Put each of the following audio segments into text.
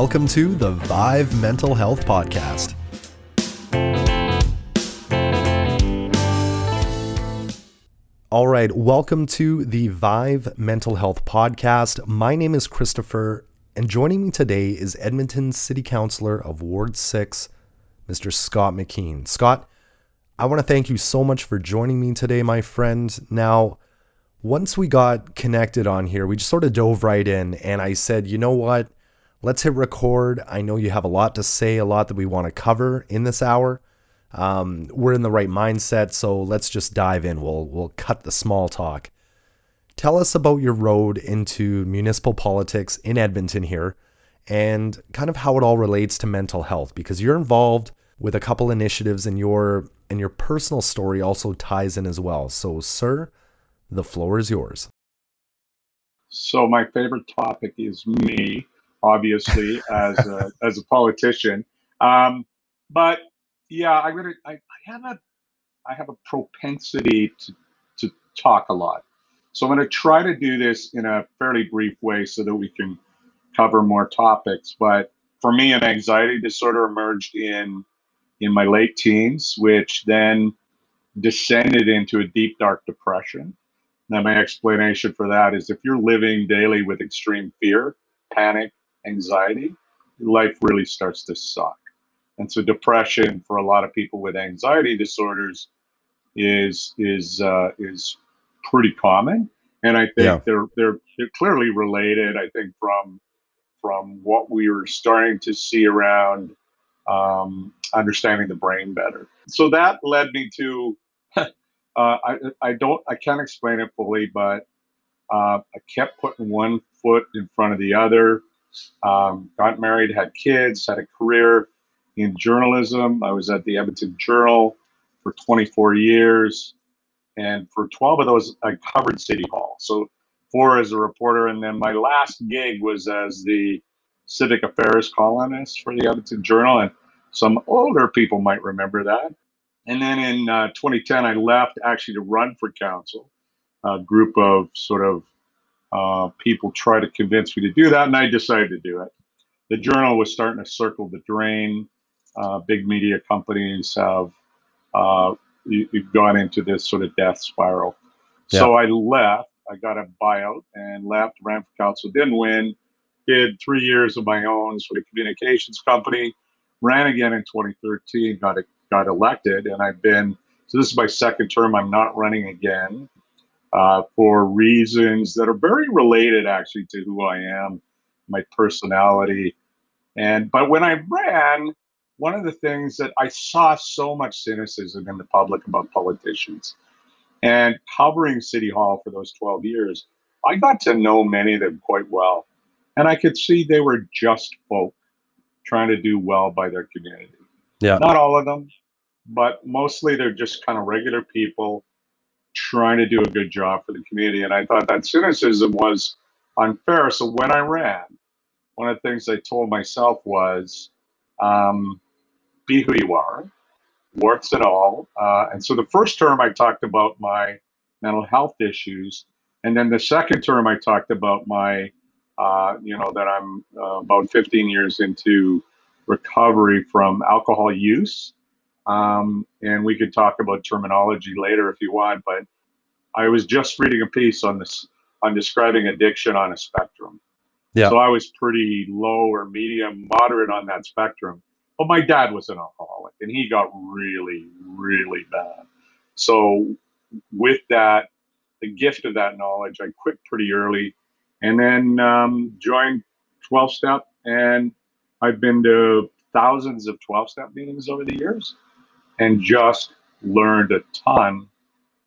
Welcome to the VIV Mental Health Podcast. All right, welcome to the VIV Mental Health Podcast. My name is Kristopher, and joining me today is Edmonton City Councilor of Ward 6, Mr. Scott McKeen. Scott, I want to thank you so much for joining me today, my friend. Now, once we got connected on here, we just sort of dove right in, and I said, you know what? Let's hit record. I know you have a lot to say, a lot that we want to cover in this hour. Um, we're in the right mindset, so let's just dive in. We'll we'll cut the small talk. Tell us about your road into municipal politics in Edmonton here, and kind of how it all relates to mental health, because you're involved with a couple initiatives, and your and your personal story also ties in as well. So, sir, the floor is yours. So, my favorite topic is me, obviously, as a, as a politician. Um, but yeah, I'm gonna. I, I have a I have a propensity to to talk a lot. So I'm going to try to do this in a fairly brief way so that we can cover more topics. But for me, an anxiety disorder emerged in in my late teens, which then descended into a deep dark depression. Now, my explanation for that is if you're living daily with extreme fear, panic, anxiety, life really starts to suck. And so depression for a lot of people with anxiety disorders is is uh, is pretty common. And I think yeah. they're they're they're clearly related. I think from from what we were starting to see around um, understanding the brain better. So that led me to uh, I I don't I can't explain it fully, but uh, I kept putting one foot in front of the other. Um, got married, had kids, had a career in journalism. I was at the Edmonton Journal for 24 years. And for 12 of those, I covered City Hall. So four as a reporter. And then my last gig was as the civic affairs columnist for the Edmonton Journal. And some older people might remember that. And then in uh, 2010, I left actually to run for council. A group of sort of uh, people tried to convince me to do that, and I decided to do it. The journal was starting to circle the drain uh, big media companies have uh, gone into this sort of death spiral. Yeah. So I left. I got a buyout and left, ran for council, didn't win, did three years of my own sort of communications company, ran again in 2013, got got elected, and I've been. So this is my second term. I'm not running again uh, for reasons that are very related, actually, to who I am, my personality, and but when I ran, one of the things that I saw so much cynicism in the public about politicians. And covering City Hall for those 12 years, I got to know many of them quite well. And I could see they were just folk trying to do well by their community. Yeah. Not all of them, but mostly they're just kind of regular people trying to do a good job for the community. And I thought that cynicism was unfair. So when I ran, one of the things I told myself was, um, be who you are, warts and all. Uh, and so the first term I talked about my mental health issues, and then the second term I talked about my, uh, you know, that I'm uh, about 15 years into recovery from alcohol use. Um, and we could talk about terminology later if you want, but I was just reading a piece on this on describing addiction on a spectrum. Yeah. So I was pretty low or medium, moderate on that spectrum. But my dad was an alcoholic and he got really, really bad. So, with that, the gift of that knowledge, I quit pretty early and then um, joined 12 step. And I've been to thousands of 12 step meetings over the years and just learned a ton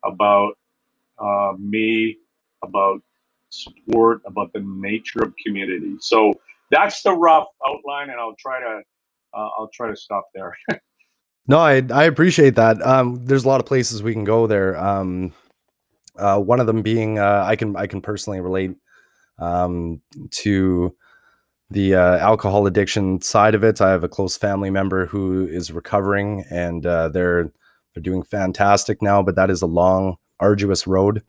about uh, me, about support, about the nature of community. So that's the rough outline, and I'll try to uh, I'll try to stop there. no, I I appreciate that. Um, there's a lot of places we can go there. Um, uh, one of them being uh, I can I can personally relate um, to the uh, alcohol addiction side of it. I have a close family member who is recovering, and uh, they're they're doing fantastic now. But that is a long, arduous road,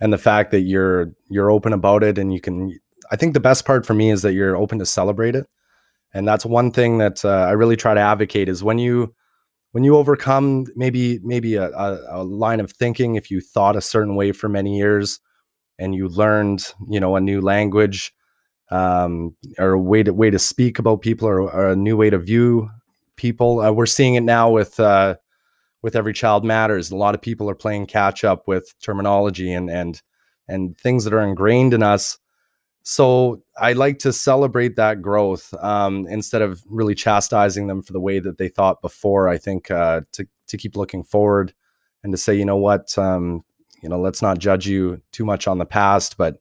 and the fact that you're you're open about it and you can. I think the best part for me is that you're open to celebrate it and that's one thing that uh, I really try to advocate is when you when you overcome maybe maybe a, a, a, line of thinking if you thought a certain way for many years and you learned you know a new language um, or a way to way to speak about people or, or a new way to view people. Uh, we're seeing it now with uh, with every child matters. A lot of people are playing catch up with terminology and and and things that are ingrained in us. So I like to celebrate that growth um, instead of really chastising them for the way that they thought before. I think uh, to to keep looking forward and to say, you know what, um, you know, let's not judge you too much on the past, but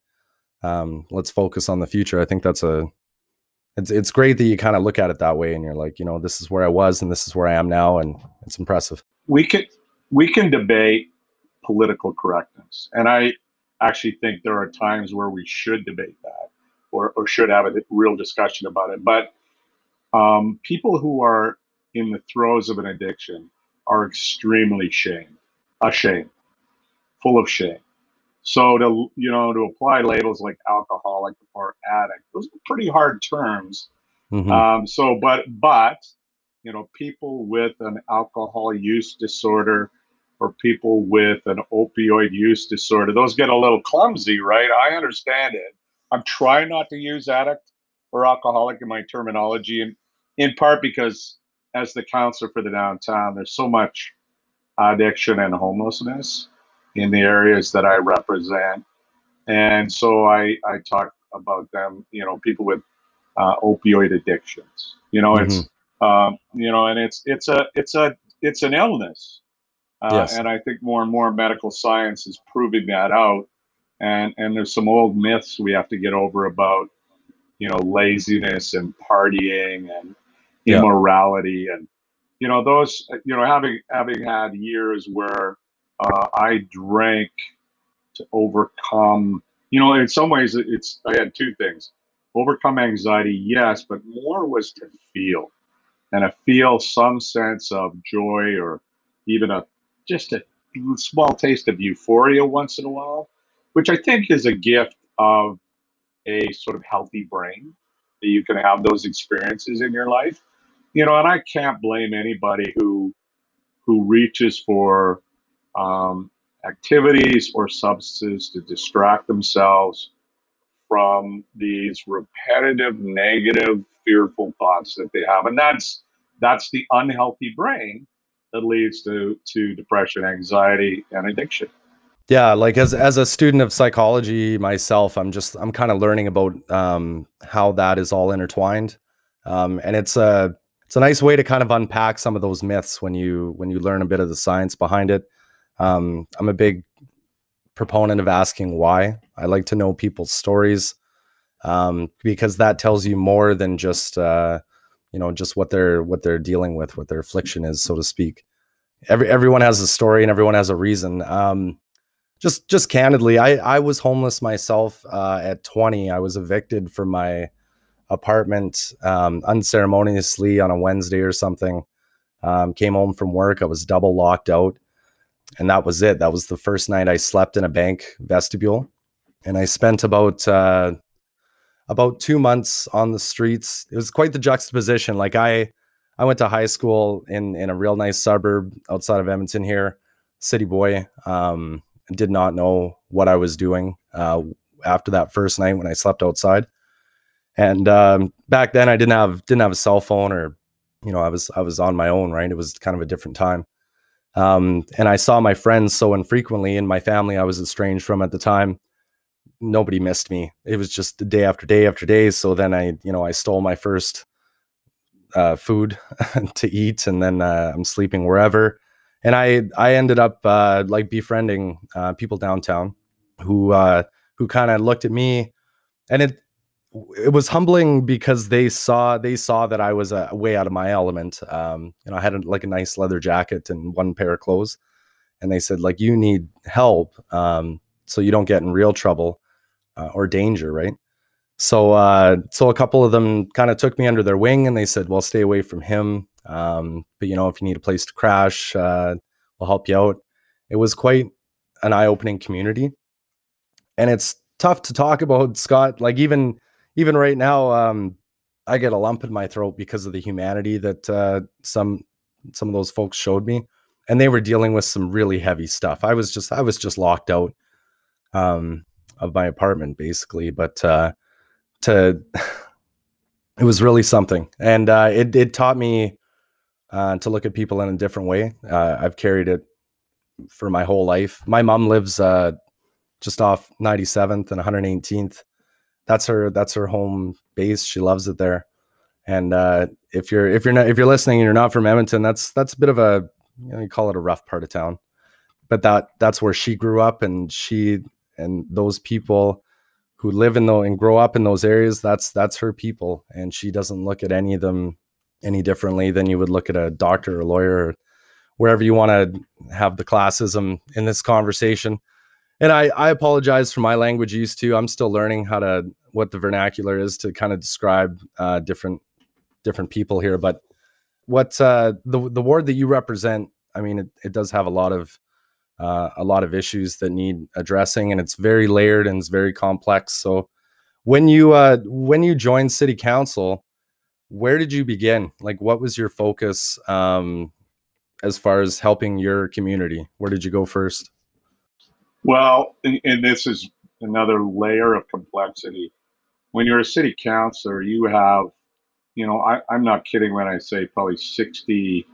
um, let's focus on the future. I think that's a it's it's great that you kind of look at it that way and you're like, you know, this is where I was and this is where I am now, and it's impressive. We can we can debate political correctness, and I actually think there are times where we should debate that or, or should have a real discussion about it. But um, people who are in the throes of an addiction are extremely shame, ashamed, full of shame. So to you know to apply labels like alcoholic or addict, those are pretty hard terms. Mm-hmm. Um, so, but but you know, people with an alcohol use disorder or people with an opioid use disorder. Those get a little clumsy, right? I understand it. I'm trying not to use addict or alcoholic in my terminology, and in part because as the councilor for the downtown, there's so much addiction and homelessness in the areas that I represent. And so I, I talk about them, you know, people with uh, opioid addictions. You know, mm-hmm. it's um, you know, and it's it's a it's a it's an illness. Uh, yes. And I think more and more medical science is proving that out. And and there's some old myths we have to get over about, you know, laziness and partying and yeah. immorality and you know those you know having having had years where uh, I drank to overcome. You know, in some ways, it's I had two things: overcome anxiety, yes, but more was to feel and to feel some sense of joy or even a just a small taste of euphoria once in a while, which I think is a gift of a sort of healthy brain that you can have those experiences in your life. You know, and I can't blame anybody who who reaches for um, activities or substances to distract themselves from these repetitive, negative, fearful thoughts that they have, and that's that's the unhealthy brain that leads to to depression, anxiety, and addiction. Yeah, like as as a student of psychology myself, I'm just I'm kind of learning about um, how that is all intertwined, um, and it's a it's a nice way to kind of unpack some of those myths when you when you learn a bit of the science behind it. Um, I'm a big proponent of asking why. I like to know people's stories um, because that tells you more than just uh, you know just what they're what they're dealing with what their affliction is so to speak. Every everyone has a story and everyone has a reason. Um just just candidly i i was homeless myself uh at 20 i was evicted from my apartment um unceremoniously on a wednesday or something. Um came home from work. I was double locked out and that was it that was the first night i slept in a bank vestibule and i spent about uh about two months on the streets. It was quite the juxtaposition. Like I, I went to high school in in a real nice suburb outside of Edmonton here, city boy. Um, did not know what I was doing uh, after that first night when I slept outside. And um, back then, I didn't have didn't have a cell phone, or you know, I was I was on my own. Right, it was kind of a different time. Um, and I saw my friends so infrequently, and my family I was estranged from at the time nobody missed me. It was just day after day after day. So then I, you know, I stole my first uh, food to eat, and then uh, I'm sleeping wherever. And I I ended up uh, like befriending uh, people downtown who uh, who kind of looked at me, and it it was humbling because they saw they saw that I was uh, way out of my element. Um, you know, I had a, like a nice leather jacket and one pair of clothes, and they said like you need help um, so you don't get in real trouble uh, or danger, right? So, uh, so a couple of them kind of took me under their wing, and they said, "Well, stay away from him. Um, but you know, if you need a place to crash, uh, we'll help you out." It was quite an eye-opening community, and it's tough to talk about Scott. Like even even right now, um, I get a lump in my throat because of the humanity that uh, some some of those folks showed me, and they were dealing with some really heavy stuff. I was just I was just locked out um, of my apartment basically, but uh, to it was really something, and uh, it it taught me uh, to look at people in a different way. Uh, I've carried it for my whole life. My mom lives uh, just off 97th and 118th. That's her. That's her home base. She loves it there. And uh, if you're if you're not if you're listening and you're not from Edmonton, that's that's a bit of a you, know, you call it a rough part of town. But that that's where she grew up, and she and those people who live in those and grow up in those areas, that's that's her people, and she doesn't look at any of them any differently than you would look at a doctor or lawyer or wherever you want to have the classism in this conversation. And I, I apologize for my language use too. I'm still learning how to what the vernacular is to kind of describe uh, different different people here. But what uh, the the ward that you represent, I mean, it, it does have a lot of uh, a lot of issues that need addressing, and it's very layered and it's very complex. So when you uh, when you joined city council, where did you begin? Like, what was your focus um, as far as helping your community? Where did you go first? Well, and, and this is another layer of complexity. When you're a city councilor, you have you know, I, I'm not kidding when I say probably 60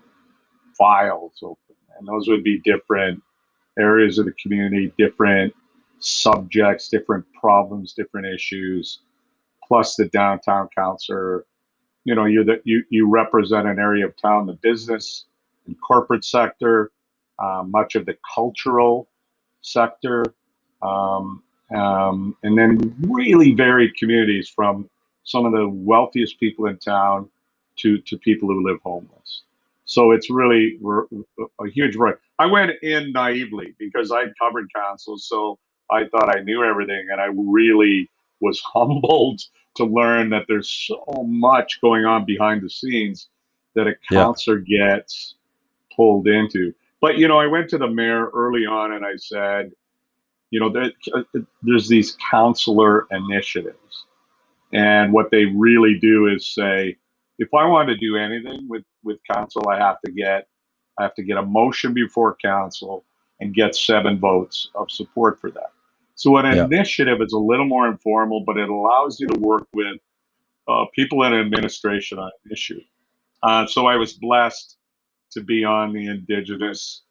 files open, and those would be different areas of the community, different subjects, different problems, different issues, plus the downtown councilor. You know, you're the, you you represent an area of town, the business and corporate sector, uh, much of the cultural sector, um, um, and then really varied communities from some of the wealthiest people in town to to people who live homeless. So it's really a huge variety. I went in naively because I covered council, so I thought I knew everything, and I really was humbled to learn that there's so much going on behind the scenes that a councilor yeah. gets pulled into. But you know, I went to the mayor early on, and I said, you know, there, there's these councilor initiatives and what they really do is say, if I want to do anything with, with council, I have to get I have to get a motion before council and get seven votes of support for that. So an yeah. initiative is a little more informal, but it allows you to work with uh, people in administration on an issue. Uh, so I was blessed to be on the Indigenous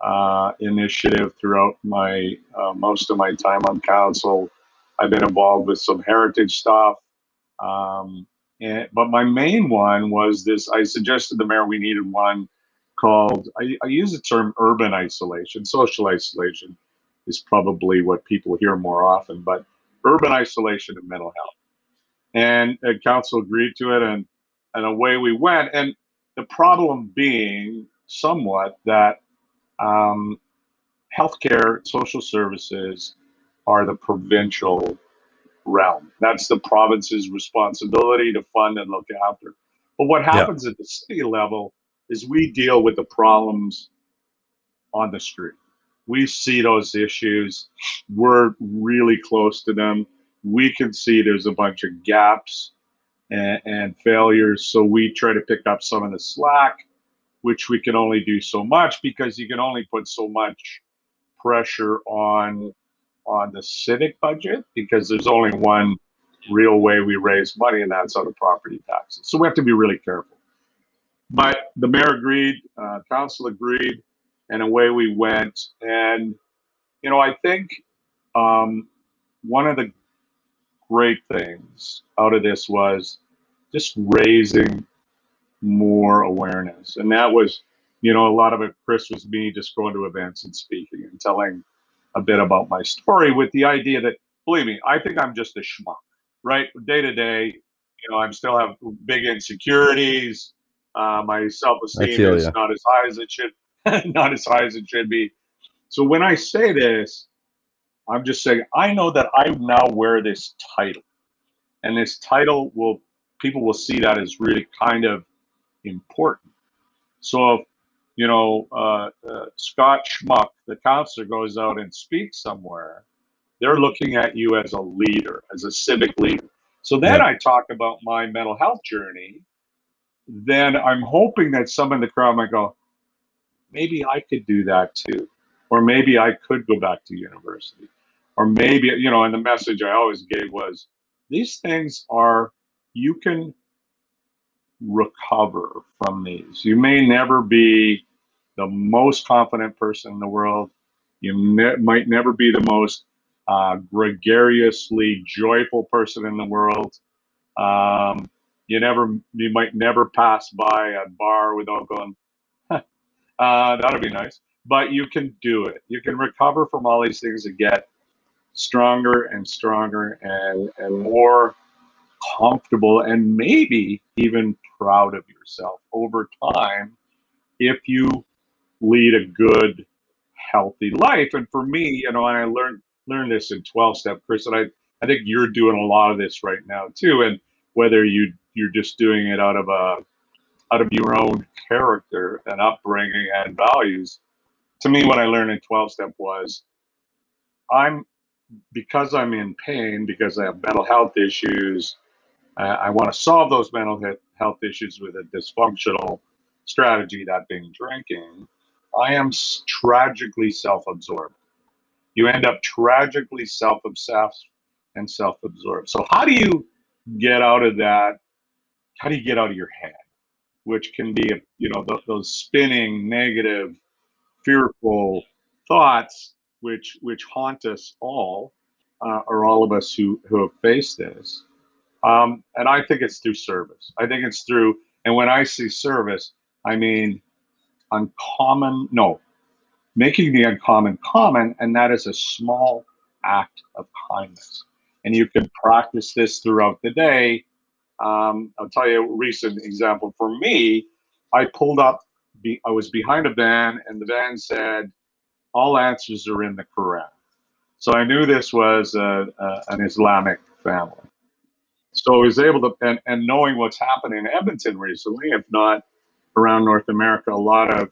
uh, initiative throughout my uh, most of my time on council. I've been involved with some heritage stuff. Um, and, but my main one was this I suggested the mayor we needed one called, I, I use the term urban isolation. Social isolation is probably what people hear more often, but urban isolation of mental health. And, and council agreed to it, and, and away we went. And the problem being somewhat that um, healthcare, social services are the provincial realm. That's the province's responsibility to fund and look after. But what happens yeah. at the city level is we deal with the problems on the street. We see those issues. We're really close to them. We can see there's a bunch of gaps and, and failures. So we try to pick up some of the slack, which we can only do so much because you can only put so much pressure on on the civic budget because there's only one real way we raise money, and that's out of property taxes. So we have to be really careful. But the mayor agreed, uh, council agreed, and away we went. And, you know, I think um, one of the great things out of this was just raising more awareness. And that was, you know, a lot of it, Chris, was me just going to events and speaking and telling a bit about my story with the idea that, believe me, I think I'm just a schmuck, right? Day to day, you know, I'm still have big insecurities. Uh, my self esteem is not as high as it should, not as high as it should be. So when I say this, I'm just saying I know that I now wear this title, and this title will people will see that as really kind of important. So if you know, uh, uh, Scott Schmuck, the councilor, goes out and speaks somewhere, they're looking at you as a leader, as a civic leader. So then I talk about my mental health journey. Then I talk about my mental health journey. Then I'm hoping that some in the crowd might go, maybe I could do that too. Or maybe I could go back to university. Or maybe, you know, and the message I always gave was these things are, you can recover from these. You may never be the most confident person in the world. You ne- might never be the most uh, gregariously joyful person in the world. Um, you never, you might never pass by a bar without going, uh, that'd be nice. But you can do it. You can recover from all these things and get stronger and stronger and, and more comfortable and maybe even proud of yourself over time if you lead a good, healthy life. And for me, you know, and I learned learned this in 12 step, Chris, and I, I think you're doing a lot of this right now too. And whether you you're just doing it out of a out of your own character and upbringing and values. To me, what I learned in 12 step was I'm because I'm in pain, because I have mental health issues, uh, I want to solve those mental health issues with a dysfunctional strategy, that being drinking. I am tragically self absorbed. You end up tragically self obsessed and self absorbed. So, how do you get out of that? How do you get out of your head, which can be, you know, those spinning, negative, fearful thoughts, which which haunt us all, uh, or all of us who who have faced this. Um, and I think it's through service. I think it's through, and when I see service, I mean uncommon, no, making the uncommon common, and that is a small act of kindness. And you can practice this throughout the day. Um, I'll tell you a recent example. For me, I pulled up, be, I was behind a van, and the van said, All answers are in the Quran. So I knew this was a, a, an Islamic family. So I was able to, and, and knowing what's happening in Edmonton recently, if not around North America, a lot of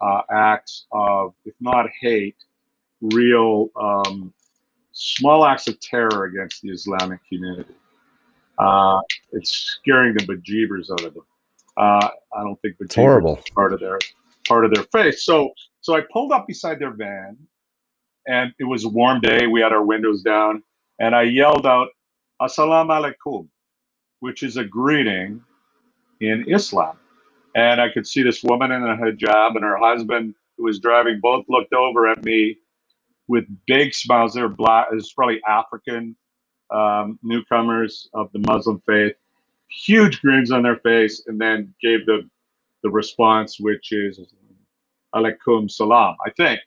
uh, acts of, if not hate, real um, small acts of terror against the Islamic community. Uh, it's scaring the bejeebers out of them. Uh, I don't think it's horrible part of their part of their faith. So so I pulled up beside their van, and it was a warm day. We had our windows down, and I yelled out, Assalamu alaikum, which is a greeting in Islam. And I could see this woman in a hijab and her husband, who was driving, both looked over at me with big smiles. They were black, it's probably African um, newcomers of the Muslim faith, huge grins on their face, and then gave the, the response, which is alaikum salam, I think.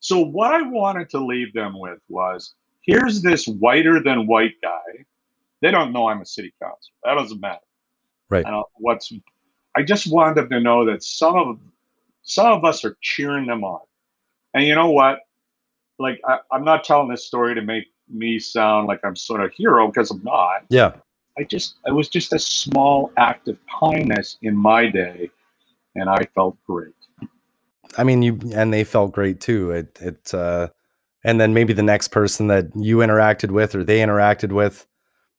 So, what I wanted to leave them with was here's this whiter than white guy. They don't know I'm a city councilor. That doesn't matter. Right. Uh, what's I just wanted them to know that some of some of us are cheering them on. And you know what? Like I, I'm not telling this story to make me sound like I'm sort of hero because I'm not. Yeah. I just it was just a small act of kindness in my day, and I felt great. I mean, you and they felt great too. It it uh, and then maybe the next person that you interacted with or they interacted with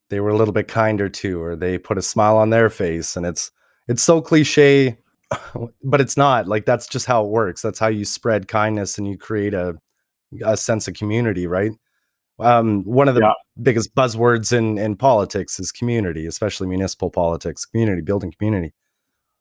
they were a little bit kinder to or they put a smile on their face and it's it's so cliche but it's not like that's just how it works that's how you spread kindness and you create a a sense of community right um, one of the yeah. biggest buzzwords in in politics is community especially municipal politics community building community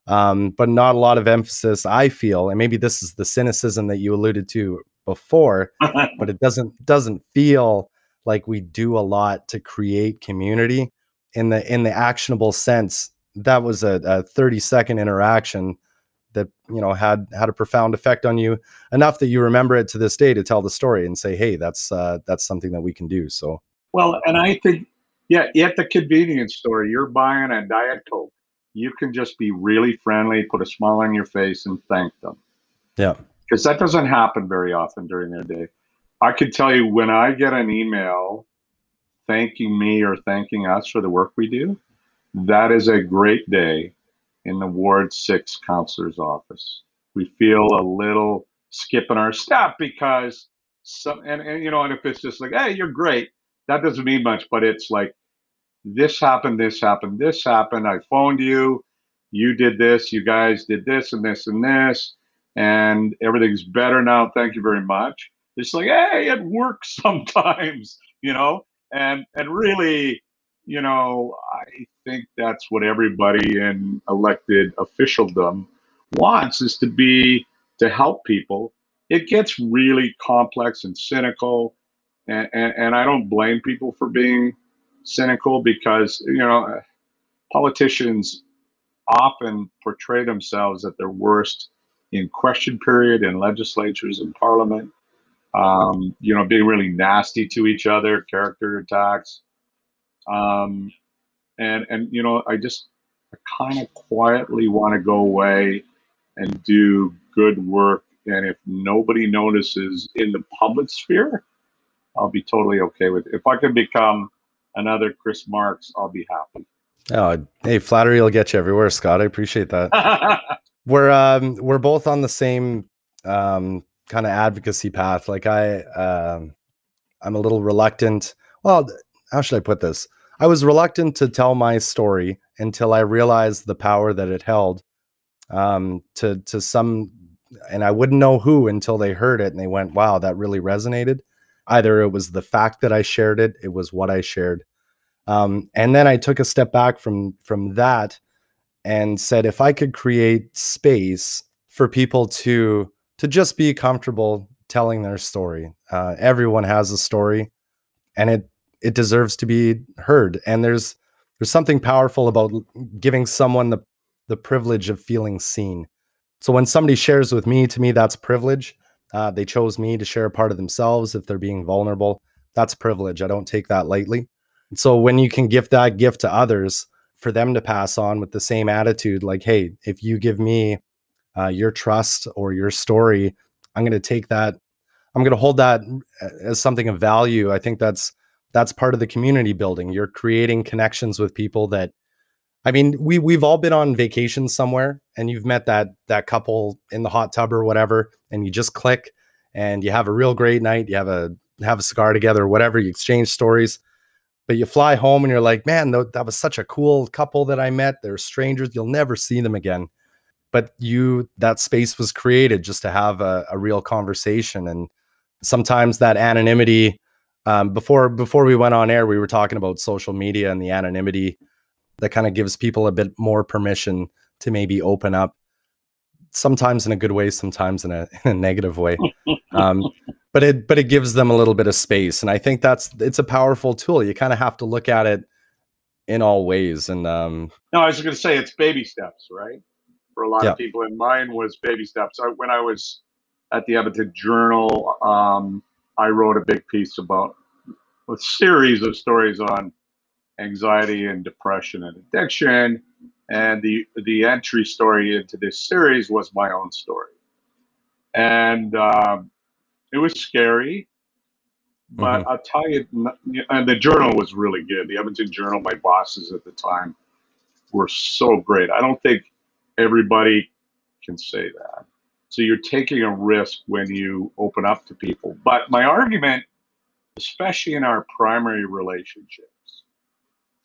um, but not a lot of emphasis i feel and maybe this is the cynicism that you alluded to before, but it doesn't doesn't feel like we do a lot to create community in the in the actionable sense. That was a, a 30 second interaction that you know had had a profound effect on you enough that you remember it to this day to tell the story and say, hey, that's uh, that's something that we can do. So well, and I think yeah, at the convenience store, you're buying a diet coke. You can just be really friendly, put a smile on your face, and thank them. Yeah because that doesn't happen very often during their day. I can tell you when I get an email thanking me or thanking us for the work we do, that is a great day in the Ward 6 councilor's office. We feel a little skip in our step because some, and, and you know, and if it's just like, hey, you're great, that doesn't mean much, but it's like, this happened, this happened, this happened. I phoned you, you did this, you guys did this and this and this, and everything's better now. Thank you very much. It's like, hey, it works sometimes, you know, and and really, you know, I think that's what everybody in elected officialdom wants is to be to help people. It gets really complex and cynical, and, and, and I don't blame people for being cynical because you know politicians often portray themselves at their worst in question period in legislatures and parliament. Um, you know being really nasty to each other character attacks. Um, and and you know i just kind of quietly want to go away and do good work. And if nobody notices in the public sphere i'll be totally okay with it. If i can become another Chris Marks, I'll be happy. Oh, hey, flattery will get you everywhere, Scott. I appreciate that. we're um, we're both on the same um, kind of advocacy path. Like I, um, I'm a little reluctant. Well, how should I put this? I was reluctant to tell my story until I realized the power that it held. Um, to to some, and I wouldn't know who until they heard it and they went, "Wow, that really resonated." Either it was the fact that I shared it, it was what I shared. Um, and then I took a step back from from that and said, if I could create space for people to to just be comfortable telling their story. Uh, everyone has a story, and it it deserves to be heard. And there's there's something powerful about giving someone the the privilege of feeling seen. So when somebody shares with me, to me that's privilege. Uh, they chose me to share a part of themselves if they're being vulnerable. That's privilege. I don't take that lightly. And so when you can give that gift to others for them to pass on with the same attitude, like, hey, if you give me uh, your trust or your story, I'm going to take that. I'm going to hold that uh, as something of value. I think that's that's part of the community building. You're creating connections with people that I mean, we we've all been on vacation somewhere and you've met that that couple in the hot tub or whatever and you just click and you have a real great night, you have a have a cigar together whatever, you exchange stories. But you fly home and you're like, "Man, that was such a cool couple that I met. They're strangers, you'll never see them again." But you that space was created just to have a, a real conversation and sometimes that anonymity um, before before we went on air, we were talking about social media and the anonymity that kind of gives people a bit more permission to maybe open up sometimes in a good way sometimes in a, in a negative way. Um, but it but it gives them a little bit of space and i think that's it's a powerful tool. You kind of have to look at it in all ways and um, no i was going to say it's baby steps right? For a lot yeah. of people and mine was baby steps. I, when i was at the edmonton journal um, i wrote a big piece about a series of stories on anxiety and depression and addiction. And the the entry story into this series was my own story, and um, it was scary. But mm-hmm. I'll tell you, and the journal was really good. The Edmonton Journal, my bosses at the time, were so great. I don't think everybody can say that. So you're taking a risk when you open up to people. But my argument, especially in our primary relationship,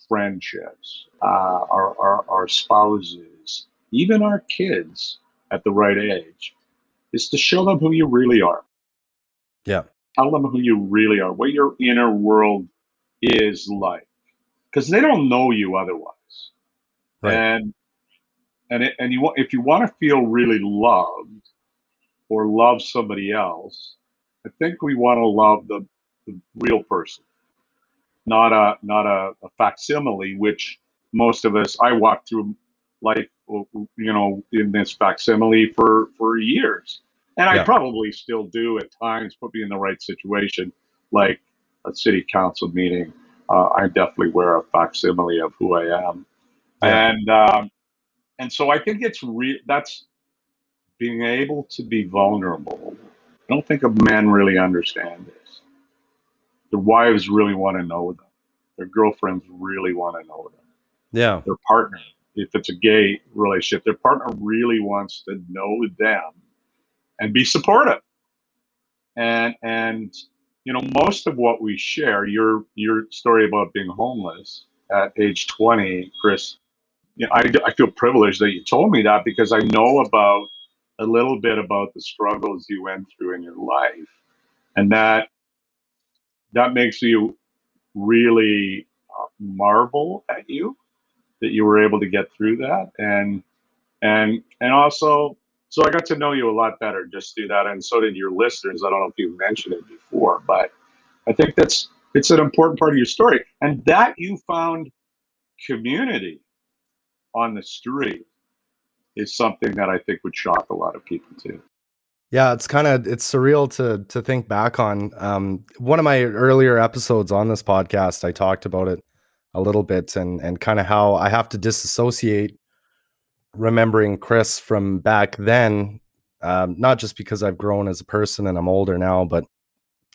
friendships, uh, our, our, our spouses, even our kids at the right age, is to show them who you really are. Yeah. Tell them who you really are, what your inner world is like, because they don't know you otherwise. Right. And and it, and you want if you want to feel really loved or love somebody else, I think we want to love the, the real person not a not a, a facsimile, which most of us I walked through life, you know, in this facsimile for for years, and yeah. I probably still do at times. Put me in the right situation, like a city council meeting. Uh, I definitely wear a facsimile of who I am, yeah. and um, and so I think it's real. That's being able to be vulnerable. I don't think men really understand this. Their wives really want to know them. Their girlfriends really want to know them. Yeah. Their partner, if it's a gay relationship, their partner really wants to know them and be supportive. And and you know, most of what we share, your your story about being homeless, at age 20, Chris, you know, I, I feel privileged that you told me that because I know about a little bit about the struggles you went through in your life, and that that makes you really uh, marvel at you that you were able to get through that, and and and also so I got to know you a lot better just through that, and so did your listeners. I don't know if you mentioned it before, but I think that's it's an important part of your story, and that you found community on the street is something that I think would shock a lot of people too. Yeah, it's kind of it's surreal to to think back on. Um, one of my earlier episodes on this podcast, I talked about it a little bit and and kind of how I have to disassociate remembering Chris from back then, um, not just because I've grown as a person and I'm older now, but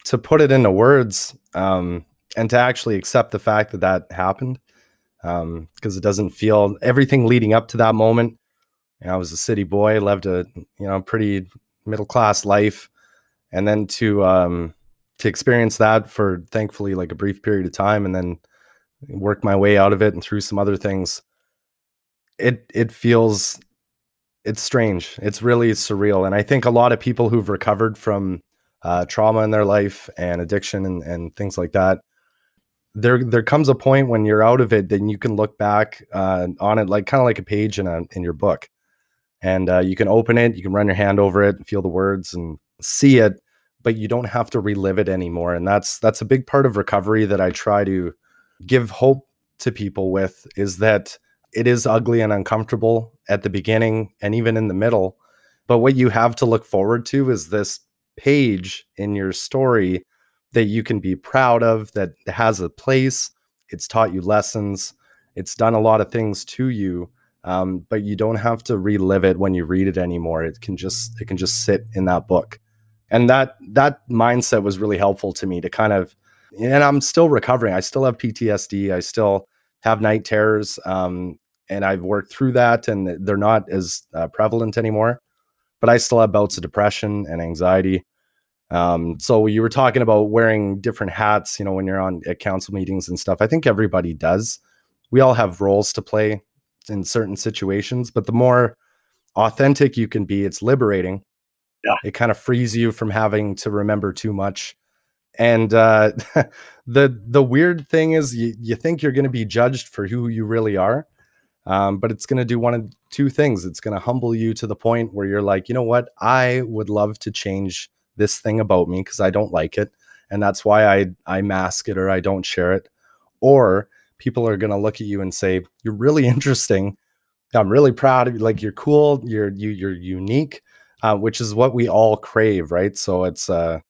to put it into words um, and to actually accept the fact that that happened because um, it doesn't feel everything leading up to that moment. I was a city boy, lived a you know pretty middle class life, and then to um, to experience that for thankfully like a brief period of time, and then work my way out of it and through some other things. It it feels it's strange. It's really surreal, and I think a lot of people who've recovered from uh, trauma in their life and addiction and, and things like that there there comes a point when you're out of it then you can look back uh, on it like kind of like a page in a in your book and uh, you can open it you can run your hand over it feel the words and see it but you don't have to relive it anymore and that's that's a big part of recovery that i try to give hope to people with is that it is ugly and uncomfortable at the beginning and even in the middle but what you have to look forward to is this page in your story that you can be proud of that has a place it's taught you lessons it's done a lot of things to you um, but you don't have to relive it when you read it anymore. It can just it can just sit in that book. And that that mindset was really helpful to me to kind of and i'm still recovering. I still have ptsd i still have night terrors um, and i've worked through that and they're not as uh, prevalent anymore but i still have bouts of depression and anxiety. Um, so you were talking about wearing different hats, you know, when you're on at council meetings and stuff. I think everybody does. We all have roles to play in certain situations, but the more authentic you can be, it's liberating. Yeah. It kind of frees you from having to remember too much. And uh, the the weird thing is, you, you think you're going to be judged for who you really are, um, but it's going to do one of two things. It's going to humble you to the point where you're like, you know what, I would love to change this thing about me because I don't like it. And that's why I, I mask it or I don't share it. Or people are going to look at you and say, You're really interesting. I'm really proud of you. Like you're cool. You're, you, you're unique, uh, which is what we all crave. Right. So it's, uh,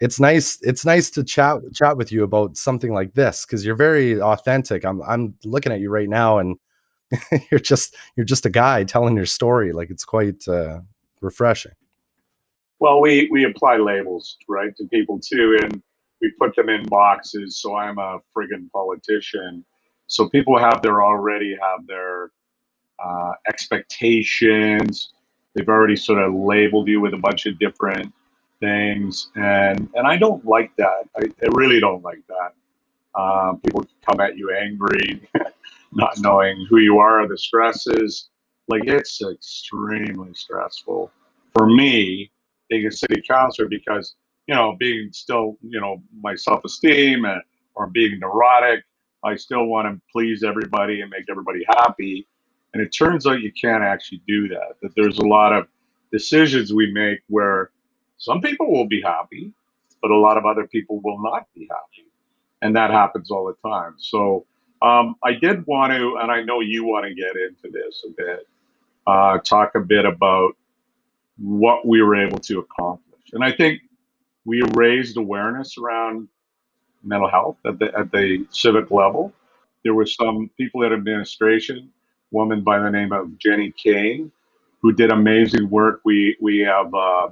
it's nice. It's nice to chat chat with you about something like this because you're very authentic. I'm I'm looking at you right now, and you're just you're just a guy telling your story. Like it's quite uh, refreshing. Well, we we apply labels right to people too, and we put them in boxes. So I'm a friggin' politician. So people have their already have their uh, expectations. They've already sort of labeled you with a bunch of different things, and and I don't like that. I, I really don't like that. Uh, people come at you angry, not knowing who you are, the stresses. Like it's extremely stressful for me being a city councilor because you know being still you know my self-esteem and or being neurotic i still want to please everybody and make everybody happy. And it turns out you can't actually do that that there's a lot of decisions we make where some people will be happy but a lot of other people will not be happy. And that happens all the time. So um, i did want to and i know you want to get into this a bit uh, talk a bit about what we were able to accomplish. And I think we raised awareness around mental health at the at the civic level. There were some people in administration, woman by the name of Jenny Kane, who did amazing work. We we have uh,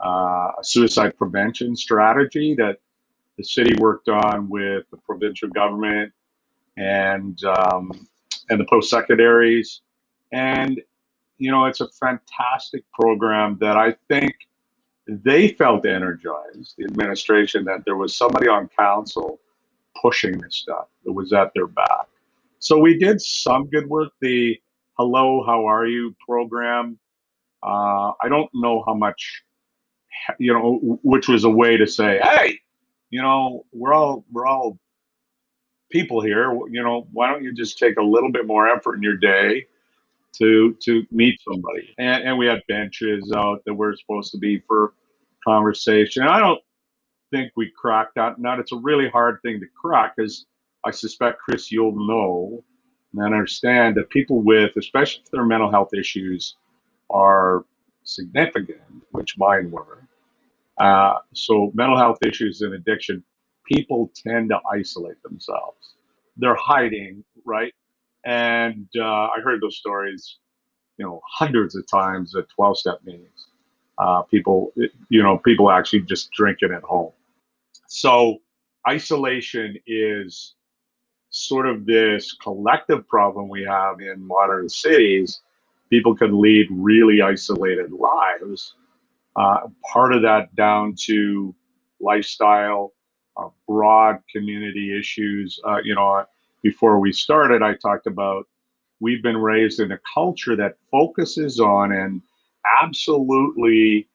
uh, a suicide prevention strategy that the city worked on with the provincial government and um, and the post secretaries, and you know, it's a fantastic program that I think they felt energized, the administration, that there was somebody on council pushing this stuff that was at their back. So we did some good work. The Hello, How Are You program. Uh, I don't know how much, you know, which was a way to say, hey, you know, we're all we're all people here. You know, why don't you just take a little bit more effort in your day to to meet somebody? And and we had benches out that were supposed to be for conversation. I don't think we cracked that nut. It's a really hard thing to crack because I suspect, Chris, you'll know and understand that people with, especially if their mental health issues, are significant, which mine were. Uh, so, mental health issues and addiction, people tend to isolate themselves. They're hiding, right? And uh, I heard those stories, you know, hundreds of times at 12 step meetings. Uh, people, you know, people actually just drinking at home. So, isolation is sort of this collective problem we have in modern cities. People can lead really isolated lives. Uh, part of that down to lifestyle, uh, broad community issues. Uh, you know, before we started, I talked about we've been raised in a culture that focuses on and absolutely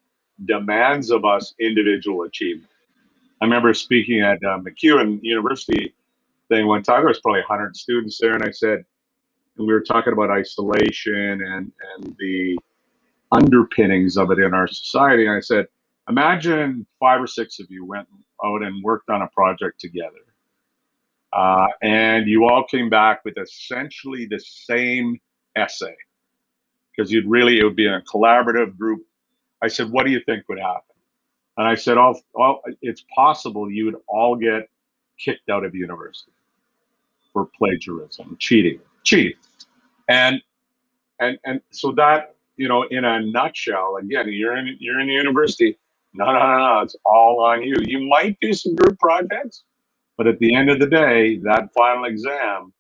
demands of us individual achievement. I remember speaking at uh, MacEwan University thing one time. There was probably 100 students there, and I said, and we were talking about isolation and and the underpinnings of it in our society. And I said, imagine five or six of you went out and worked on a project together, uh, and you all came back with essentially the same essay because you'd really it would be in a collaborative group. I said, what do you think would happen? And I said, oh, oh, it's possible you would all get kicked out of university for plagiarism, cheating, cheating, and and and so that you know, in a nutshell, again, you're in you're in the university. No, no, no, no, it's all on you. You might do some group projects, but at the end of the day, that final exam,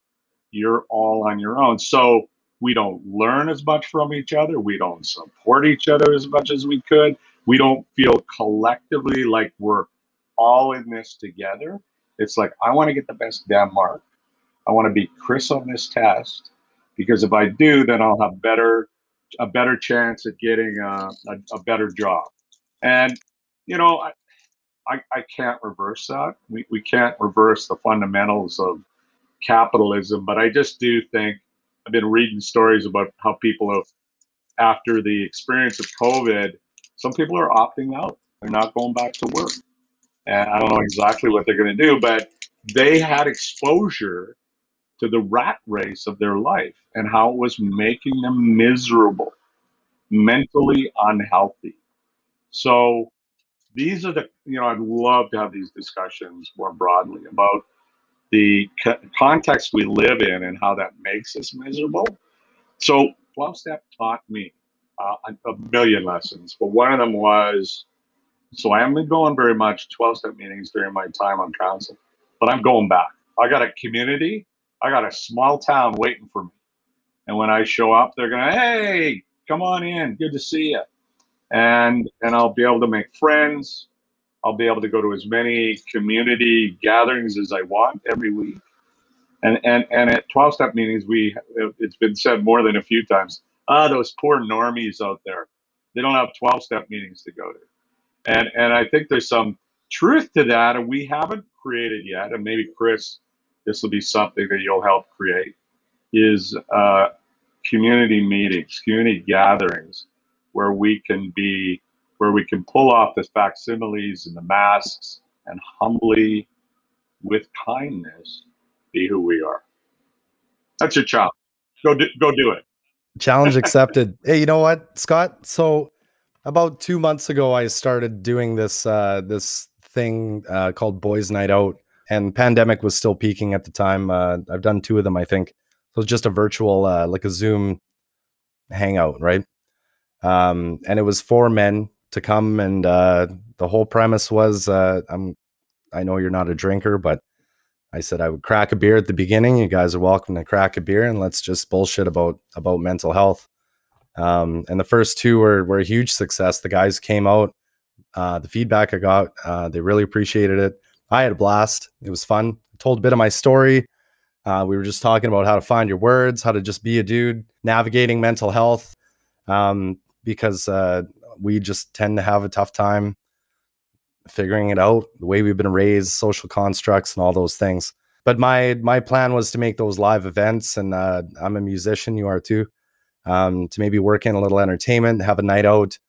you're all on your own. So we don't learn as much from each other. We don't support each other as much as we could. We don't feel collectively like we're all in this together. It's like, I want to get the best damn mark. I want to beat Chris on this test because if I do, then I'll have better a better chance at getting a, a, a better job. And you know, I, I, I can't reverse that. We, we can't reverse the fundamentals of capitalism, but I just do think I've been reading stories about how people have, after the experience of COVID, some people are opting out. They're not going back to work. And I don't know exactly what they're going to do, but they had exposure to the rat race of their life and how it was making them miserable, mentally unhealthy. So these are the, you know, I'd love to have these discussions more broadly about the co- context we live in and how that makes us miserable. So 12 step taught me uh, a million lessons, but one of them was so I haven't been going very much 12 step meetings during my time on council, but I'm going back. I got a community I got a small town waiting for me. And when I show up, they're going to, hey, come on in. Good to see you. And, and I'll be able to make friends. I'll be able to go to as many community gatherings as I want every week. And, and, and at 12 step meetings, we, it's been said more than a few times, ah, those poor normies out there. They don't have 12 step meetings to go to. And, and I think there's some truth to that. And we haven't created yet. And maybe Chris this will be something that you'll help create, is uh, community meetings, community gatherings, where we can be, where we can pull off the facsimiles and the masks and humbly, with kindness, be who we are. That's your challenge. Go do, go do it. Challenge accepted. hey, you know what, Scott? So about two months ago, I started doing this uh, this thing uh, called Boys Night Out and pandemic was still peaking at the time. Uh, I've done two of them, I think. So it's just a virtual, uh, like a Zoom hangout, right? Um, and it was four men to come, and uh, the whole premise was, uh, I'm, I know you're not a drinker, but I said I would crack a beer at the beginning. You guys are welcome to crack a beer, and let's just bullshit about about mental health. Um, and the first two were were a huge success. The guys came out. Uh, the feedback I got, uh, they really appreciated it I had a blast. It was fun. I told a bit of my story. Uh, we were just talking about how to find your words, how to just be a dude, navigating mental health, um, because uh, we just tend to have a tough time figuring it out, the way we've been raised, social constructs, and all those things. But my my plan was to make those live events, and uh, I'm a musician. You are too. Um, to maybe work in a little entertainment, have a night out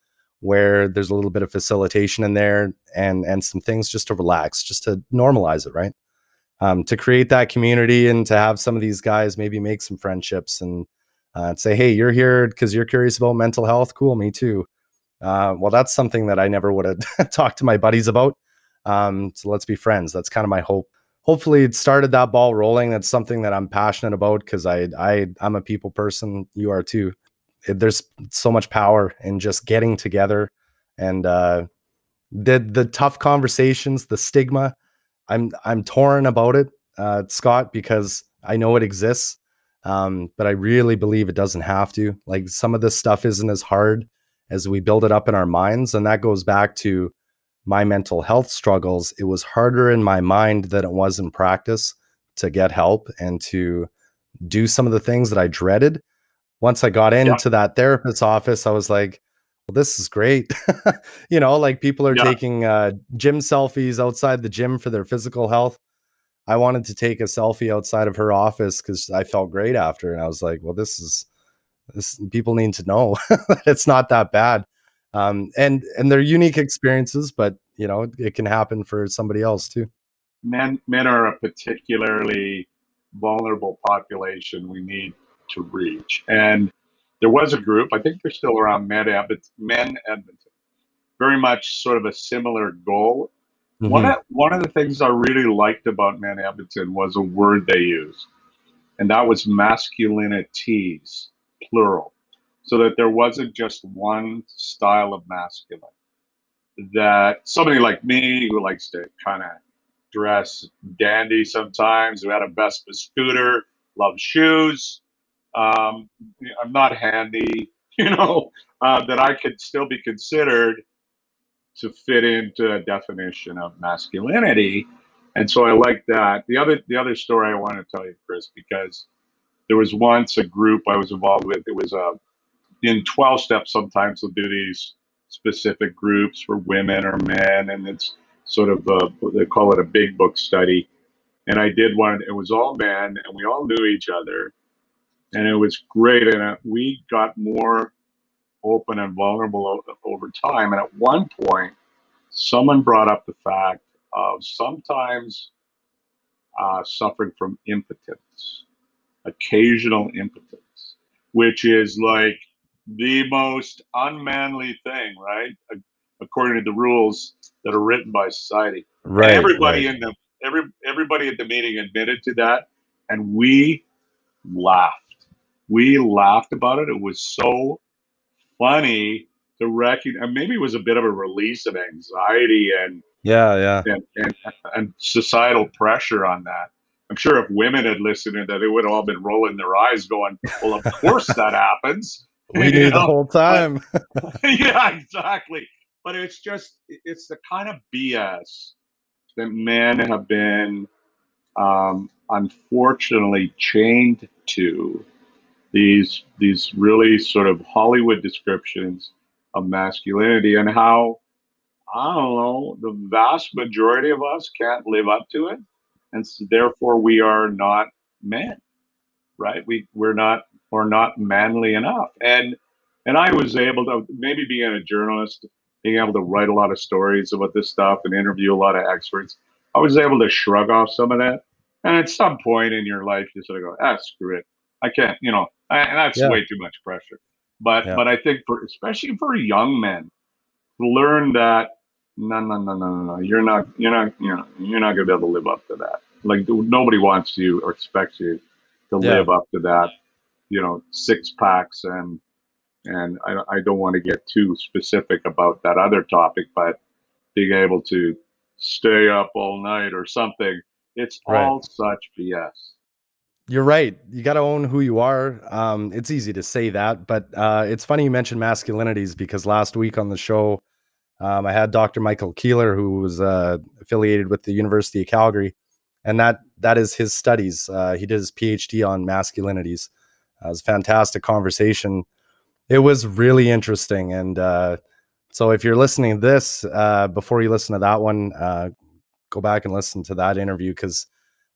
where there's a little bit of facilitation in there, and and some things just to relax, just to normalize it, right? Um, to create that community and to have some of these guys maybe make some friendships and uh, say, hey, you're here because you're curious about mental health. Cool, me too. Uh, well, that's something that I never would have talked to my buddies about. Um, so let's be friends. That's kind of my hope. Hopefully, it started that ball rolling. That's something that I'm passionate about because I, I, I'm a people person. You are too. It, there's so much power in just getting together and uh, the the tough conversations, the stigma. I'm I'm torn about it, uh, Scott, because I know it exists, um, but I really believe it doesn't have to. Like some of this stuff isn't as hard as we build it up in our minds. And that goes back to my mental health struggles. It was harder in my mind than it was in practice to get help and to do some of the things that I dreaded. Once I got into yeah. that therapist's office, I was like, well, this is great. you know, like people are yeah. taking uh, gym selfies outside the gym for their physical health. I wanted to take a selfie outside of her office because I felt great after. And I was like, well, this is this, people need to know it's not that bad. Um, and and they're unique experiences, but you know it can happen for somebody else too. Men men are a particularly vulnerable population we need to reach, and there was a group. I think they're still around. Men Edmonton, Men Edmonton, very much sort of a similar goal. Mm-hmm. One of one of the things I really liked about Men Edmonton was a word they used, and that was masculinities plural, so that there wasn't just one style of masculine. That somebody like me who likes to kind of dress dandy sometimes, who had a Vespa scooter, loves shoes. Um, I'm not handy, you know, uh, that I could still be considered to fit into a definition of masculinity. And so I like that. The other the other story I want to tell you, Chris, because there was once a group I was involved with. It was a uh, in 12 steps. Sometimes they'll do these specific groups for women or men, and it's sort of a, they call it a big book study. And I did one. It was all men, and we all knew each other, and it was great. And uh, we got more open and vulnerable over time. And at one point, someone brought up the fact of sometimes uh, suffering from impotence occasional impotence, which is like the most unmanly thing, right? According to the rules that are written by society. Right. And everybody right. in the every everybody at the meeting admitted to that, and we laughed. We laughed about it. It was so funny to recognize. Maybe it was a bit of a release of anxiety and yeah, yeah, and, and, and societal pressure on that. I'm sure if women had listened to that, they would have all been rolling their eyes, going, "Well, of course that happens." We knew the whole time. Yeah, exactly. But it's just it's the kind of BS that men have been um, unfortunately chained to these these really sort of Hollywood descriptions of masculinity and how I don't know the vast majority of us can't live up to it and so therefore we are not men, right? We we're not we're not manly enough. And and I was able to maybe being a journalist, being able to write a lot of stories about this stuff and interview a lot of experts. I was able to shrug off some of that. And at some point in your life, you sort of go, ah, screw it. I can't, you know, and that's yeah. way too much pressure. But yeah. but I think for especially for young men, to learn that no, no, no, no, no, no. You're not, you're not, you know, you're not gonna be able to live up to that. Like nobody wants you or expects you to yeah. live up to that. You know, six packs and and I, I don't want to get too specific about that other topic, but being able to stay up all night or something, it's right. all such BS. You're right. You got to own who you are. Um, it's easy to say that, but uh, it's funny you mentioned masculinities because last week on the show, um, I had Dr. Michael Kehler, who was uh, affiliated with the University of Calgary, and that that is his studies. Uh, he did his PhD on masculinities. Uh, it was a fantastic conversation. It was really interesting, and uh, so if you're listening to this uh, before you listen to that one, go back and listen to that interview because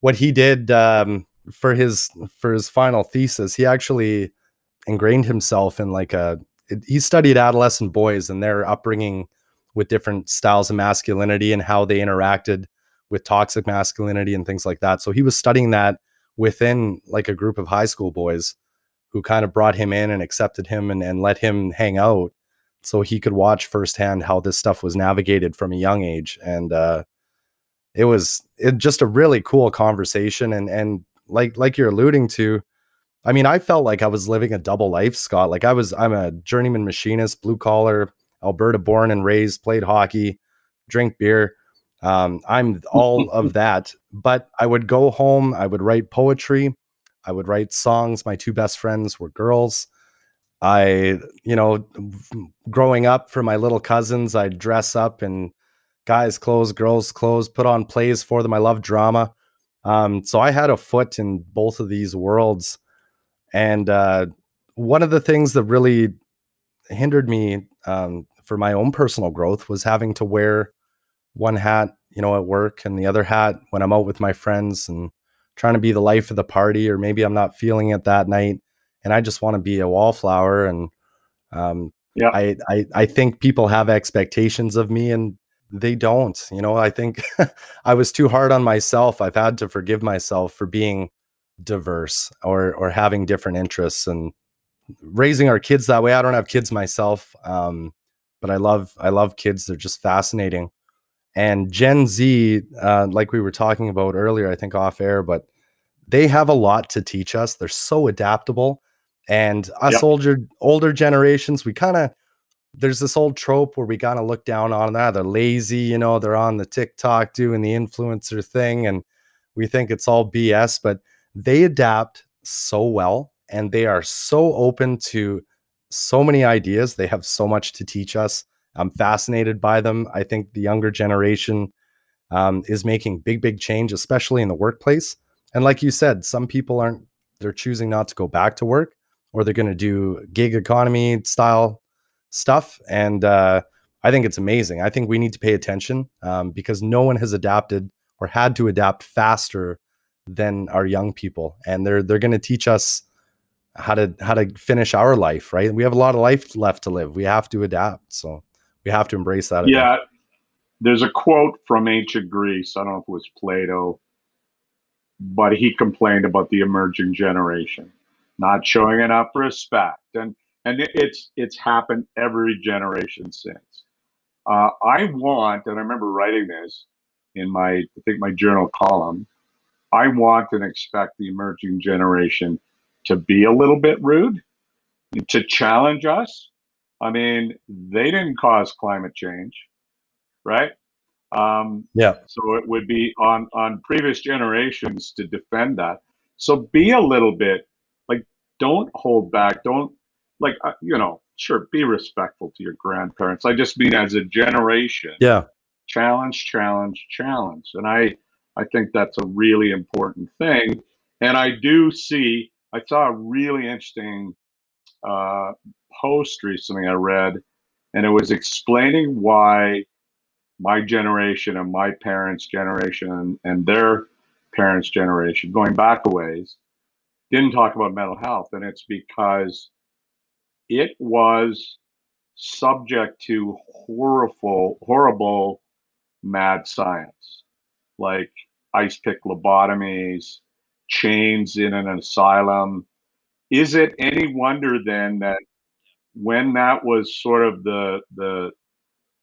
what he did um, for his for his final thesis, he actually ingrained himself in like a. He studied adolescent boys and their upbringing with different styles of masculinity and how they interacted with toxic masculinity and things like that. So he was studying that within like a group of high school boys who kind of brought him in and accepted him and, and let him hang out so he could watch firsthand how this stuff was navigated from a young age. And uh, it was it, just a really cool conversation. And and like like you're alluding to, I mean, I felt like I was living a double life, Scott. Like I was, I'm a journeyman machinist, blue collar, Alberta born and raised, played hockey, drink beer. Um, I'm all of that. But I would go home, I would write poetry, I would write songs. My two best friends were girls. I, you know, growing up for my little cousins, I'd dress up in guys' clothes, girls' clothes, put on plays for them. I love drama. Um, so I had a foot in both of these worlds. And uh, one of the things that really hindered me um, for my own personal growth was having to wear one hat, you know, at work and the other hat when I'm out with my friends and trying to be the life of the party, or maybe I'm not feeling it that night and I just want to be a wallflower. And um, yeah, I, I I think people have expectations of me and they don't. You know, I think I was too hard on myself. I've had to forgive myself for being diverse or or having different interests and raising our kids that way. I don't have kids myself, um, but I love I love kids. They're just fascinating. And Gen Z, uh, like we were talking about earlier, I think off air, but they have a lot to teach us. They're so adaptable, and us yep. older older generations, we kind of there's this old trope where we kind of look down on that. They're lazy, you know, they're on the TikTok doing the influencer thing, and we think it's all BS, but they adapt so well and they are so open to so many ideas. They have so much to teach us. I'm fascinated by them. I think the younger generation um, is making big, big change, especially in the workplace. And like you said, some people aren't, they're choosing not to go back to work or they're going to do gig economy style stuff. And uh, I think it's amazing. I think we need to pay attention um, because no one has adapted or had to adapt faster than our young people, and they're they're going to teach us how to how to finish our life. Right? We have a lot of life left to live. We have to adapt. So we have to embrace that. Yeah. There's a quote from ancient Greece. I don't know if it was Plato, but he complained about the emerging generation not showing enough respect, and and it's it's happened every generation since. Uh, I want, and I remember writing this in my I think my journal column. I want and expect the emerging generation to be a little bit rude, to challenge us. I mean, they didn't cause climate change, right? Um, yeah. So it would be on on previous generations to defend that. So be a little bit like, don't hold back. Don't like uh, you know. Sure, be respectful to your grandparents. I just mean as a generation. Yeah. Challenge, challenge, challenge, and I I think that's a really important thing. And I do see. I saw a really interesting uh, post recently I read, and it was explaining why my generation and my parents' generation and, and their parents' generation, going back a ways, didn't talk about mental health. And it's because it was subject to horrible, horrible mad science, like ice pick lobotomies, chains in an asylum. Is it any wonder then that when that was sort of the the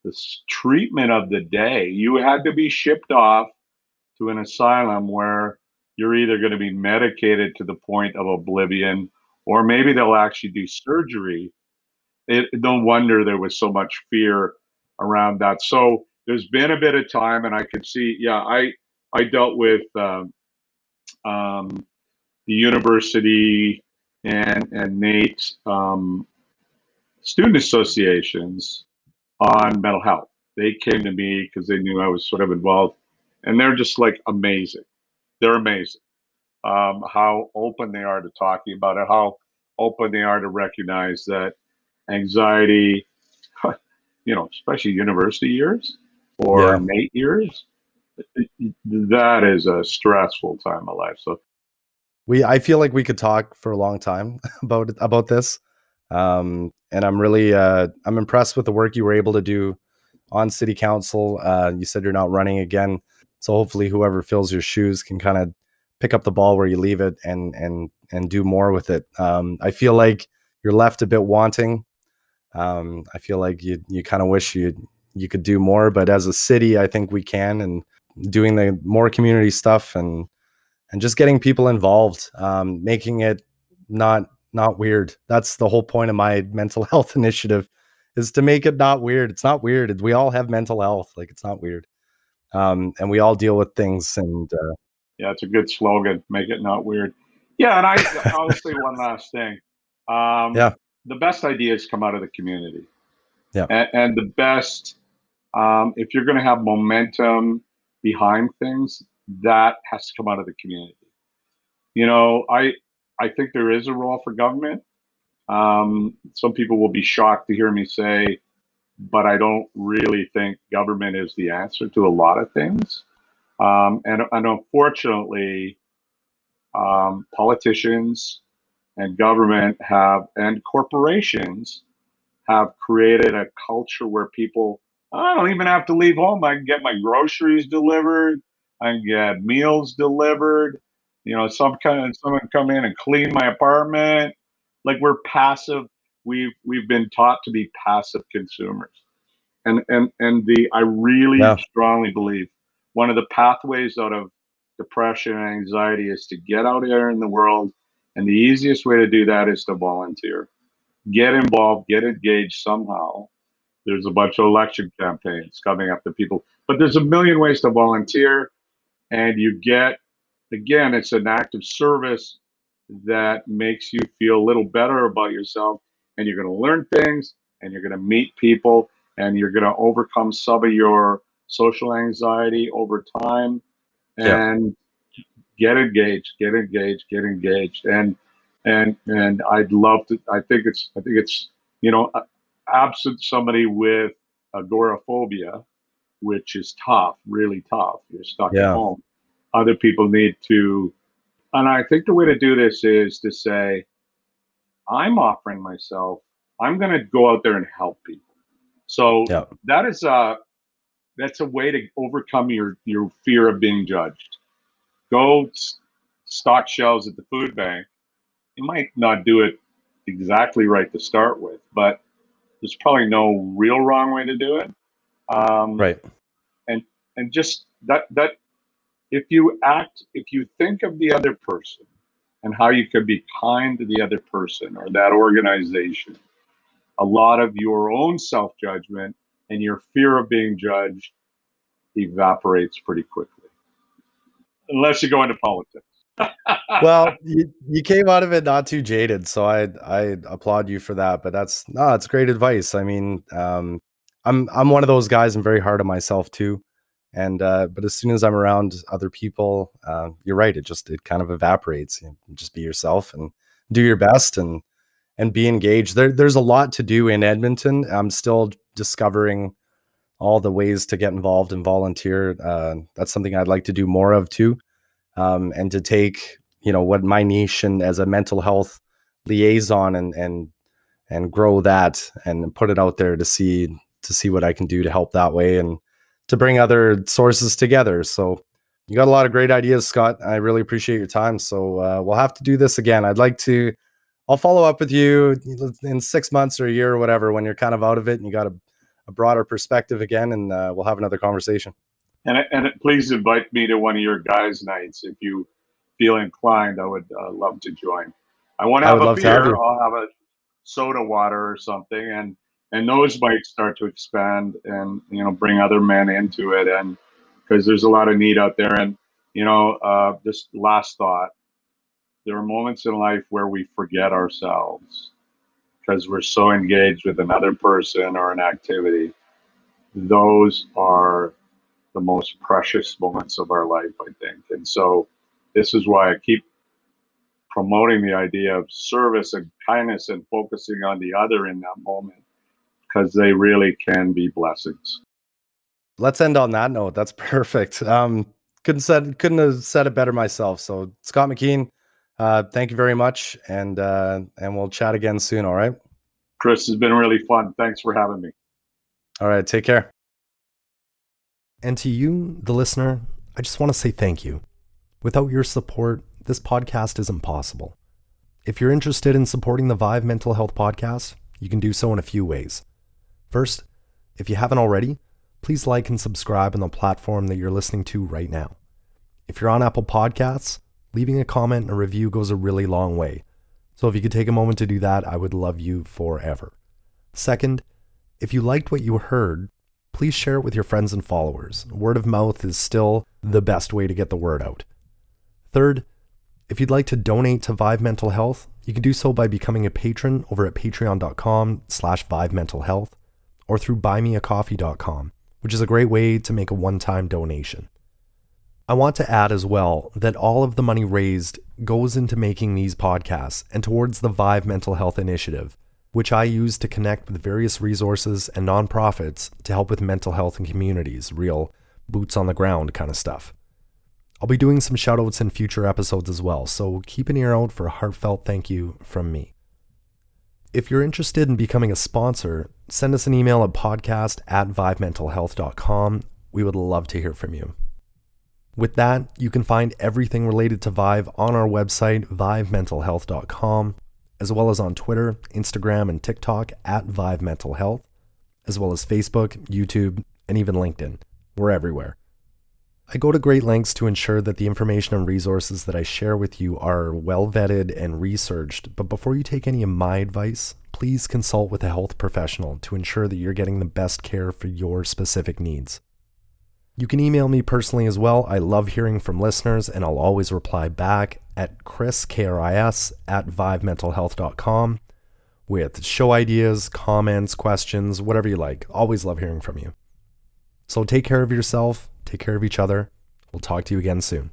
the treatment of the day, you had to be shipped off to an asylum where you're either going to be medicated to the point of oblivion or maybe they'll actually do surgery. It, no wonder there was so much fear around that. So there's been a bit of time, and I could see, yeah, I I dealt with um, um, the university and and NAIT um, student associations on mental health. They came to me because they knew I was sort of involved, and they're just like amazing. they're amazing. Um, how open they are to talking about it, how open they are to recognize that anxiety, you know, especially university years or Yeah. mate years, that is a stressful time of life. So We I feel like we could talk for a long time about about this. Um, and I'm really uh, I'm impressed with the work you were able to do on city council. Uh, you said you're not running again, so hopefully whoever fills your shoes can kind of pick up the ball where you leave it and and and do more with it. Um, I feel like you're left a bit wanting. Um, I feel like you you kind of wish you you could do more, but as a city, I think we can. And doing the more community stuff and and just getting people involved, um, making it not not weird. That's the whole point of my mental health initiative is to make it not weird. It's not weird. We all have mental health. Like it's not weird. Um, and we all deal with things. And uh, yeah, it's a good slogan. Make it not weird. Yeah, and I I'll say one last thing. Um, Yeah. the best ideas come out of the community. Yeah. and, and the best um, if you're going to have momentum behind things, that has to come out of the community. You know, I I think there is a role for government. Um, some people will be shocked to hear me say, but I don't really think government is the answer to a lot of things. Um, and, and unfortunately, um, politicians and government have, and corporations have created a culture where people, I don't even have to leave home. I can get my groceries delivered. I can get meals delivered. You know, some kind of someone come in and clean my apartment. Like we're passive. We've we've been taught to be passive consumers, and and and the I really Yeah. strongly believe one of the pathways out of depression and anxiety is to get out there in the world, and the easiest way to do that is to volunteer, get involved, get engaged somehow. There's a bunch of election campaigns coming up to people, but there's a million ways to volunteer, and you get again, it's an act of service that makes you feel a little better about yourself. And you're going to learn things and you're going to meet people and you're going to overcome some of your social anxiety over time Yeah. and get engaged get engaged get engaged and and and i'd love to i think it's i think it's you know absent somebody with agoraphobia which is tough really tough you're stuck Yeah. at home other people need to and i think the way to do this is to say i'm offering myself i'm going to go out there and help people so Yeah. that is a that's a way to overcome your your fear of being judged. Go stock shelves at the food bank. You might not do it exactly right to start with but there's probably no real wrong way to do it. Um, right. and just that that if you act if you think of the other person and how you can be kind to the other person or that organization a lot of your own self-judgment and your fear of being judged evaporates pretty quickly unless you go into politics well, you, you came out of it not too jaded, so I I applaud you for that. But that's no, it's great advice. I mean, um, I'm I'm one of those guys. I'm very hard on myself too, and uh, but as soon as I'm around other people, uh, you're right. It just it kind of evaporates. You know, just be yourself and do your best and and be engaged. There there's a lot to do in Edmonton. I'm still discovering all the ways to get involved and volunteer. Uh, that's something I'd like to do more of too um, and to take you know what my niche and as a mental health liaison and and and grow that and put it out there to see to see what I can do to help that way and to bring other sources together. So you got a lot of great ideas, Scott. I really appreciate your time. So uh, we'll have to do this again. I'd like to. I'll follow up with you in six months or a year or whatever when you're kind of out of it and you got a, a broader perspective again, and uh, we'll have another conversation. and and please invite me to one of your guys nights. If you feel inclined i would uh, love to join. I want to have a to have beer. i'll have a soda water or something and and those might start to expand and you know bring other men into it and because there's a lot of need out there. And you know uh, this last thought there are moments in life where we forget ourselves because we're so engaged with another person or an activity those are the most precious moments of our life i think and so this is why I keep promoting the idea of service and kindness and focusing on the other in that moment because they really can be blessings. Let's end on that note. That's perfect. Um, couldn't said couldn't have said it better myself. So Scott McKeen, uh, thank you very much, and uh, and we'll chat again soon. All right. Chris has been really fun. Thanks for having me. All right. Take care. And to you, the listener, I just want to say thank you. Without your support, this podcast isn't possible. If you're interested in supporting the VIV Mental Health Podcast, you can do so in a few ways. First, if you haven't already, please like and subscribe on the platform that you're listening to right now. If you're on Apple Podcasts, leaving a comment and a review goes a really long way. So if you could take a moment to do that, I would love you forever. Second, if you liked what you heard, please share it with your friends and followers. Word of mouth is still the best way to get the word out. Third, if you'd like to donate to VIV Mental Health, you can do so by becoming a patron over at patreon.com slash VIV Mental Health or through buymeacoffee.com, which is a great way to make a one-time donation. I want to add as well that all of the money raised goes into making these podcasts and towards the VIV Mental Health Initiative, which I use to connect with various resources and nonprofits to help with mental health in communities, real boots on the ground kind of stuff. I'll be doing some shoutouts in future episodes as well, so keep an ear out for a heartfelt thank you from me. If you're interested in becoming a sponsor, send us an email at podcast at vivmentalhealth.com. We would love to hear from you. With that, you can find everything related to VIV on our website, vivmentalhealth.com, as well as on Twitter, Instagram, and TikTok at VIV Mental Health, as well as Facebook, YouTube, and even LinkedIn. We're everywhere. I go to great lengths to ensure that the information and resources that I share with you are well vetted and researched, but before you take any of my advice, please consult with a health professional to ensure that you're getting the best care for your specific needs. You can email me personally as well. I love hearing from listeners and I'll always reply back at Chris, K-R-I-S, at vivmentalhealth.com with show ideas, comments, questions, whatever you like. Always love hearing from you. So take care of yourself, take care of each other. We'll talk to you again soon.